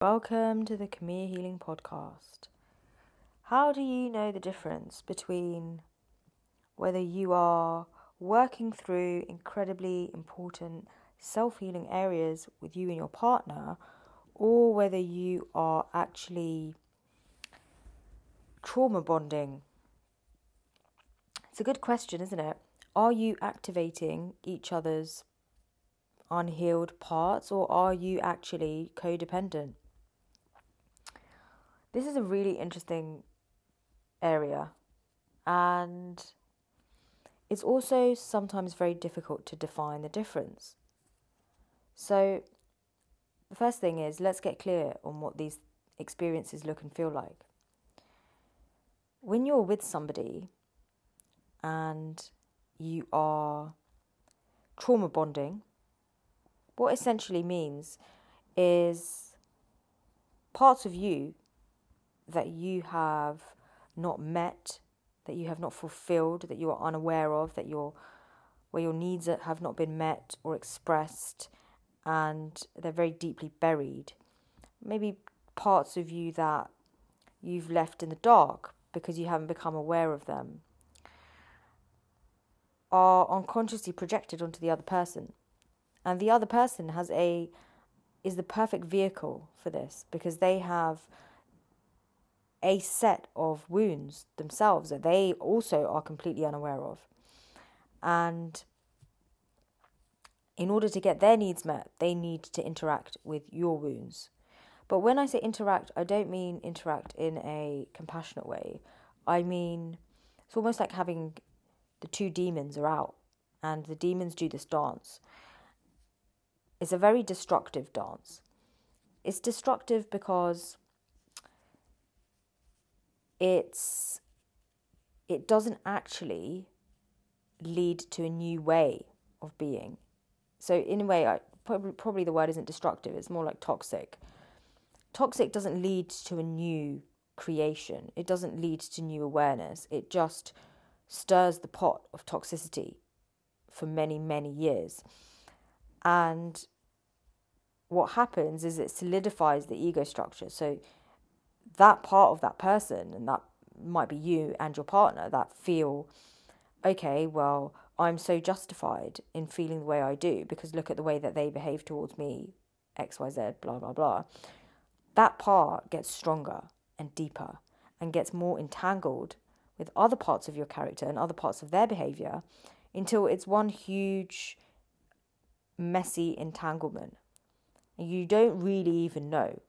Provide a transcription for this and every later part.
Welcome to the Camille Healing Podcast. How do you know the difference between whether you are working through incredibly important self healing areas with you and your partner, or whether you are actually trauma bonding? It's a good question, isn't it? Are you activating each other's unhealed parts, or are you actually codependent? This is a really interesting area, and it's also sometimes very difficult to define the difference. So, the first thing is let's get clear on what these experiences look and feel like. When you're with somebody and you are trauma bonding, what essentially means is parts of you that you have not met, that you have not fulfilled, that you are unaware of, that your where your needs have not been met or expressed, and they're very deeply buried. Maybe parts of you that you've left in the dark because you haven't become aware of them are unconsciously projected onto the other person. And the other person has a is the perfect vehicle for this because they have a set of wounds themselves that they also are completely unaware of. And in order to get their needs met, they need to interact with your wounds. But when I say interact, I don't mean interact in a compassionate way. I mean, it's almost like having the two demons are out and the demons do this dance. It's a very destructive dance. It's destructive because it's it doesn't actually lead to a new way of being. So in a way, I, probably, probably the word isn't destructive. It's more like toxic. Toxic doesn't lead to a new creation. It doesn't lead to new awareness. It just stirs the pot of toxicity for many, many years. And what happens is it solidifies the ego structure. So that part of that person, and that might be you and your partner, that feel, okay, well, I'm so justified in feeling the way I do because look at the way that they behave towards me, XYZ, blah, blah, blah. That part gets stronger and deeper and gets more entangled with other parts of your character and other parts of their behavior until it's one huge, messy entanglement. And you don't really even know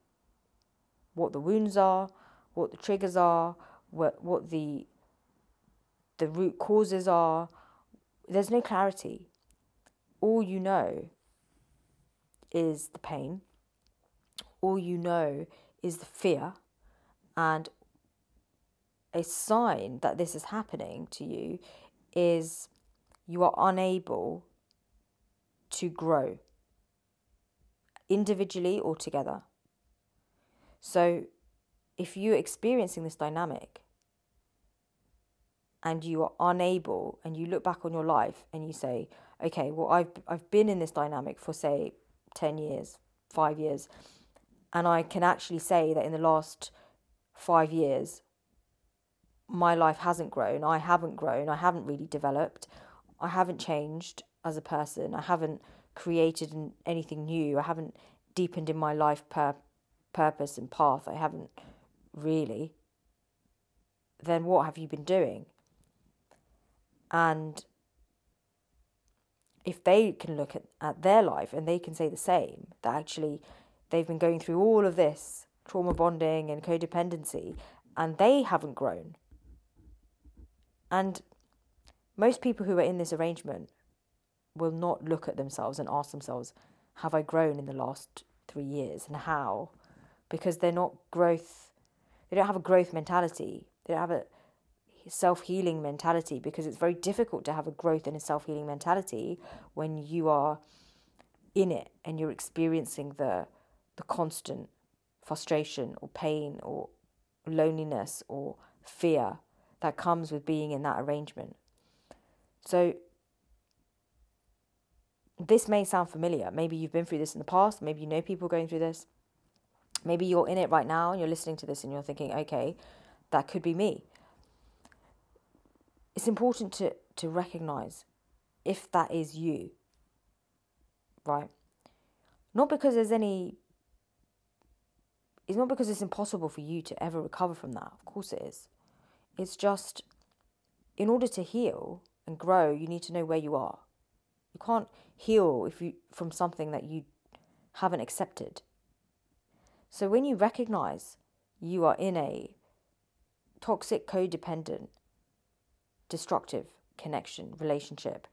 what the wounds are, what the triggers are, what, what the, the root causes are. There's no clarity. All you know is the pain. All you know is the fear. And a sign that this is happening to you is you are unable to grow individually or together. So, if you're experiencing this dynamic and you are unable, and you look back on your life and you say, okay, well, I've, I've been in this dynamic for, say, 10 years, five years, and I can actually say that in the last five years, my life hasn't grown. I haven't grown. I haven't really developed. I haven't changed as a person. I haven't created anything new. I haven't deepened in my life per purpose and path. I haven't really. Then what have you been doing? And if they can look at, at their life and they can say the same, that actually they've been going through all of this trauma bonding and codependency and they haven't grown and most people who are in this arrangement will not look at themselves and ask themselves, Have I grown in the last three years and how? Because they're not growth, they don't have a growth mentality, they don't have a self healing mentality because it's very difficult to have a growth and a self healing mentality when you are in it and you're experiencing the the constant frustration or pain or loneliness or fear that comes with being in that arrangement. So, this may sound familiar. Maybe you've been through this in the past, maybe you know people going through this. Maybe you're in it right now and you're listening to this and you're thinking, okay, that could be me. It's important to, to recognize if that is you, right? Not because there's any, it's not because it's impossible for you to ever recover from that. Of course it is. It's just, in order to heal and grow, you need to know where you are. You can't heal if you from something that you haven't accepted. So when you recognize you are in a toxic, codependent, destructive connection, relationship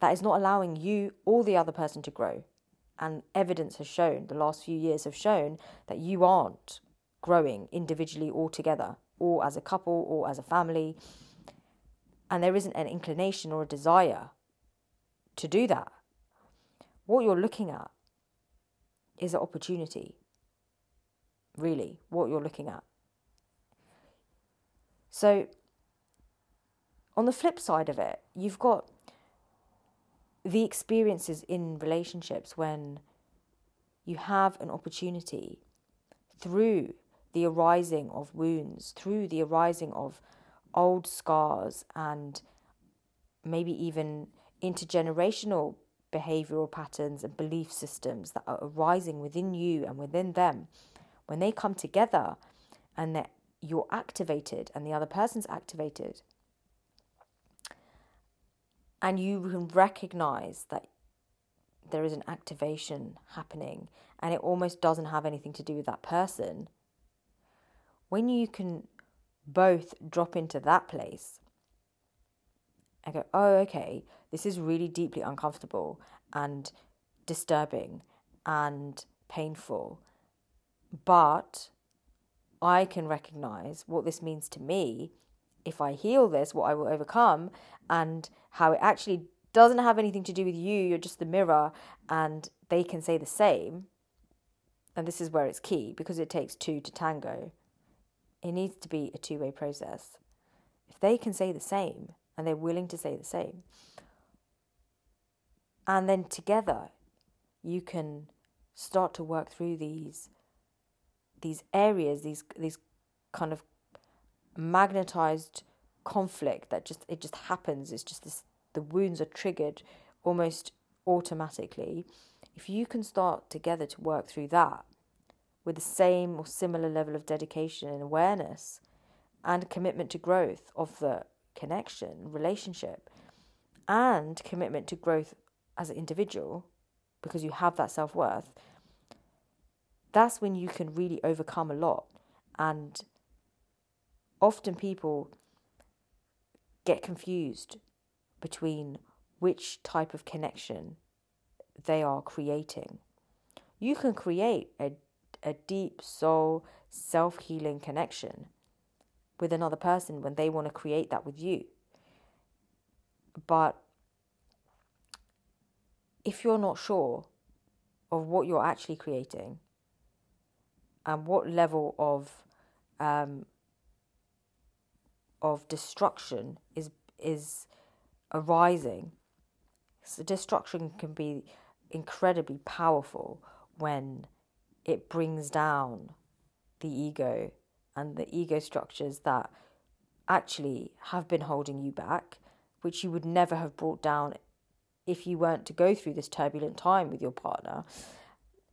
that is not allowing you or the other person to grow, and evidence has shown, the last few years have shown that you aren't growing individually or together, or as a couple, or as a family, and there isn't an inclination or a desire to do that. What you're looking at is an opportunity really, what you're looking at. So, on the flip side of it, you've got the experiences in relationships when you have an opportunity through the arising of wounds, through the arising of old scars, and maybe even intergenerational behavioral patterns and belief systems that are arising within you and within them when they come together and that you're activated and the other person's activated, and you can recognize that there is an activation happening and it almost doesn't have anything to do with that person, when you can both drop into that place and go, oh, okay, this is really deeply uncomfortable and disturbing and painful but I can recognize what this means to me. If I heal this, what I will overcome, and how it actually doesn't have anything to do with you, you're just the mirror, and they can say the same. And this is where it's key because it takes two to tango. It needs to be a two way process. If they can say the same and they're willing to say the same, and then together you can start to work through these these areas, these these kind of magnetized conflict that just it just happens. It's just this the wounds are triggered almost automatically. If you can start together to work through that with the same or similar level of dedication and awareness and commitment to growth of the connection, relationship, and commitment to growth as an individual, because you have that self worth, that's when you can really overcome a lot. And often people get confused between which type of connection they are creating. You can create a, a deep soul, self healing connection with another person when they want to create that with you. But if you're not sure of what you're actually creating, and what level of um, of destruction is is arising. So destruction can be incredibly powerful when it brings down the ego and the ego structures that actually have been holding you back, which you would never have brought down if you weren't to go through this turbulent time with your partner.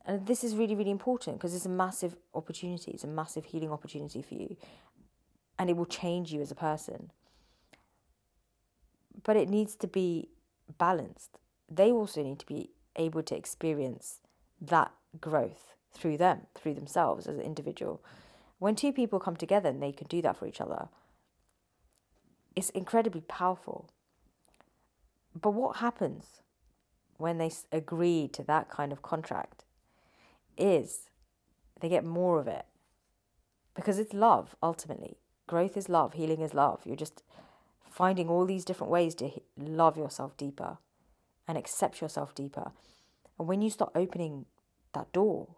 And this is really, really important because it's a massive opportunity. It's a massive healing opportunity for you. And it will change you as a person. But it needs to be balanced. They also need to be able to experience that growth through them, through themselves as an individual. When two people come together and they can do that for each other, it's incredibly powerful. But what happens when they agree to that kind of contract? Is they get more of it because it's love ultimately. Growth is love, healing is love. You're just finding all these different ways to love yourself deeper and accept yourself deeper. And when you start opening that door,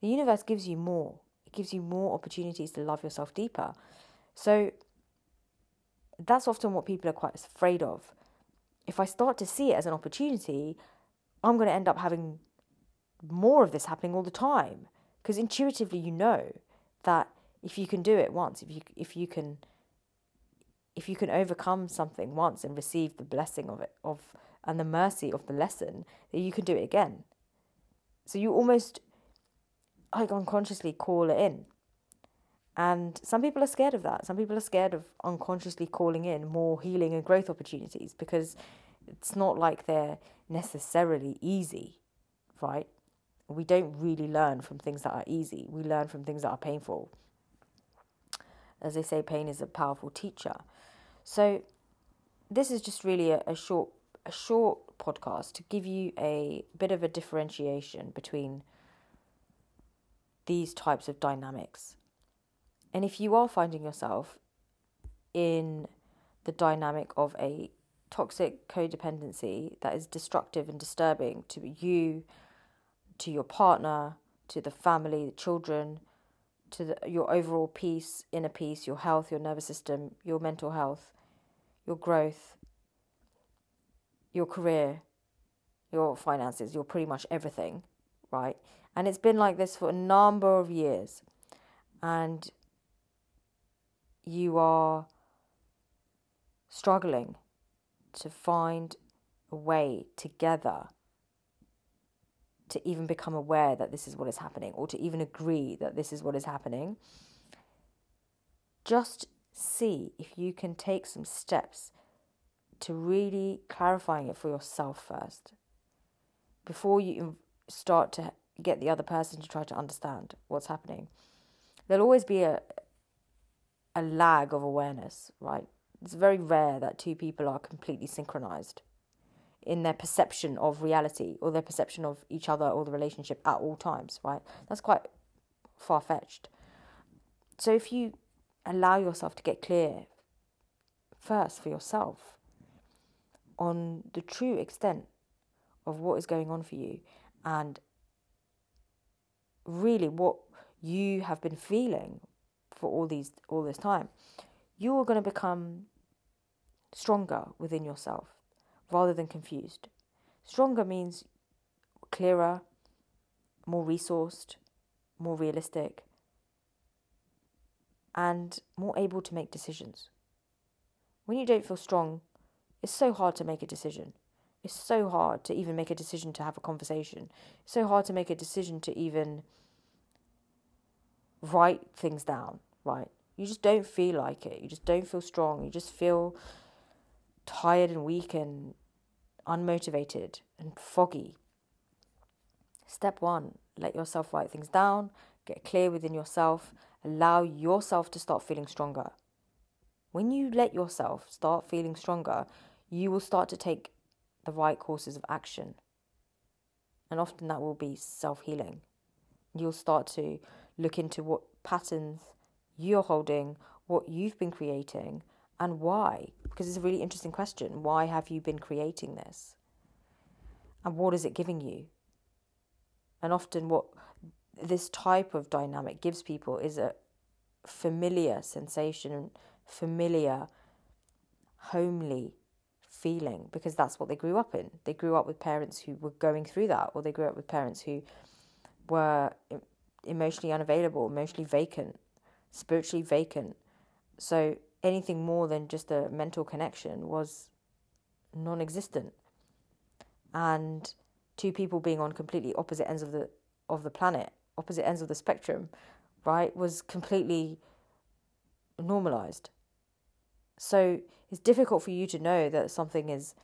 the universe gives you more. It gives you more opportunities to love yourself deeper. So that's often what people are quite afraid of. If I start to see it as an opportunity, I'm going to end up having more of this happening all the time because intuitively you know that if you can do it once, if you if you can if you can overcome something once and receive the blessing of it of and the mercy of the lesson, that you can do it again. So you almost like unconsciously call it in. And some people are scared of that. Some people are scared of unconsciously calling in more healing and growth opportunities because it's not like they're necessarily easy, right? We don't really learn from things that are easy. We learn from things that are painful. As they say, pain is a powerful teacher. So this is just really a, a short a short podcast to give you a bit of a differentiation between these types of dynamics. And if you are finding yourself in the dynamic of a toxic codependency that is destructive and disturbing to you, to your partner, to the family, the children, to the, your overall peace, inner peace, your health, your nervous system, your mental health, your growth, your career, your finances, your pretty much everything, right? And it's been like this for a number of years. And you are struggling to find a way together to even become aware that this is what is happening or to even agree that this is what is happening. Just see if you can take some steps to really clarifying it for yourself first before you start to get the other person to try to understand what's happening. There'll always be a a lag of awareness, right? It's very rare that two people are completely synchronized in their perception of reality or their perception of each other or the relationship at all times, right? That's quite far fetched. So if you allow yourself to get clear first for yourself on the true extent of what is going on for you and really what you have been feeling for all these all this time you are going to become stronger within yourself rather than confused stronger means clearer more resourced more realistic and more able to make decisions when you don't feel strong it's so hard to make a decision. It's so hard to even make a decision to have a conversation. It's so hard to make a decision to even write things down, right? You just don't feel like it. You just don't feel strong. You just feel tired and weak and unmotivated and foggy. Step one let yourself write things down, get clear within yourself, allow yourself to start feeling stronger. When you let yourself start feeling stronger, you will start to take the right courses of action. And often that will be self healing. You'll start to look into what patterns you're holding, what you've been creating, and why. Because it's a really interesting question. Why have you been creating this? And what is it giving you? And often, what this type of dynamic gives people is a familiar sensation, familiar, homely feeling because that's what they grew up in. They grew up with parents who were going through that, or they grew up with parents who were emotionally unavailable, emotionally vacant, spiritually vacant. So anything more than just a mental connection was non existent. And two people being on completely opposite ends of the of the planet, opposite ends of the spectrum, right, was completely normalized. So it's difficult for you to know that something is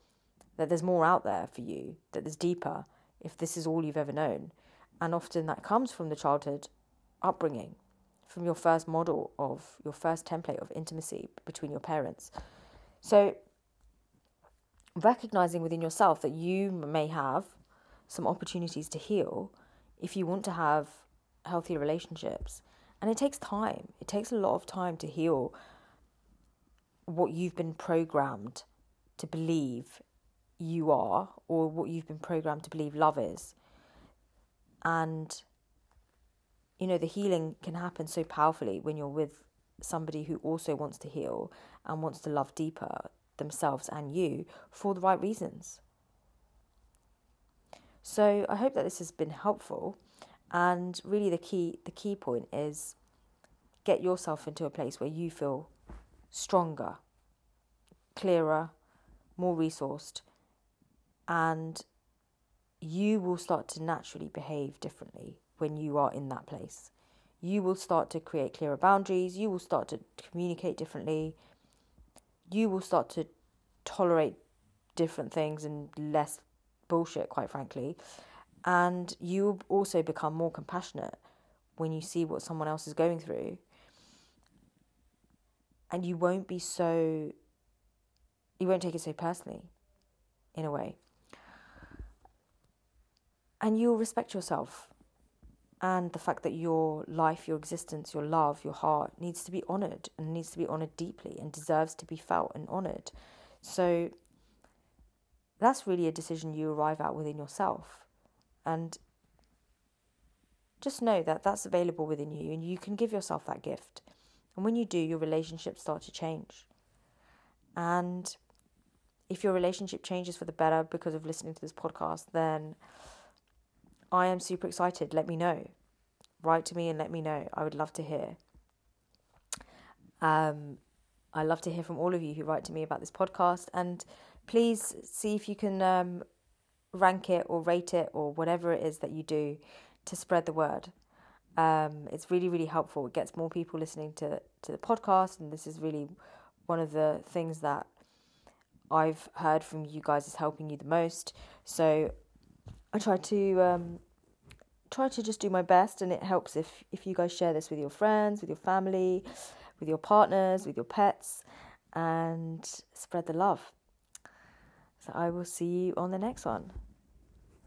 that there's more out there for you, that there's deeper if this is all you've ever known. And often that comes from the childhood upbringing, from your first model of your first template of intimacy between your parents. So recognizing within yourself that you may have some opportunities to heal if you want to have healthy relationships. And it takes time. It takes a lot of time to heal what you've been programmed to believe you are or what you've been programmed to believe love is. And, you know, the healing can happen so powerfully when you're with somebody who also wants to heal and wants to love deeper themselves and you for the right reasons. So I hope that this has been helpful. And really the key the key point is get yourself into a place where you feel stronger, clearer, more resourced, and you will start to naturally behave differently when you are in that place. You will start to create clearer boundaries, you will start to communicate differently, you will start to tolerate different things and less bullshit, quite frankly. And you will also become more compassionate when you see what someone else is going through. And you won't be so, you won't take it so personally, in a way. And you'll respect yourself and the fact that your life, your existence, your love, your heart needs to be honored and needs to be honored deeply and deserves to be felt and honored. So that's really a decision you arrive at within yourself. And just know that that's available within you and you can give yourself that gift. And when you do, your relationships start to change. And if your relationship changes for the better because of listening to this podcast, then I am super excited. Let me know. Write to me and let me know. I would love to hear. Um, I love to hear from all of you who write to me about this podcast. And please see if you can um, rank it or rate it or whatever it is that you do to spread the word. Um, it's really, really helpful. It gets more people listening to, to the podcast. And this is really one of the things that I've heard from you guys is helping you the most. So I try to um, try to just do my best, and it helps if if you guys share this with your friends, with your family, with your partners, with your pets, and spread the love. So I will see you on the next one.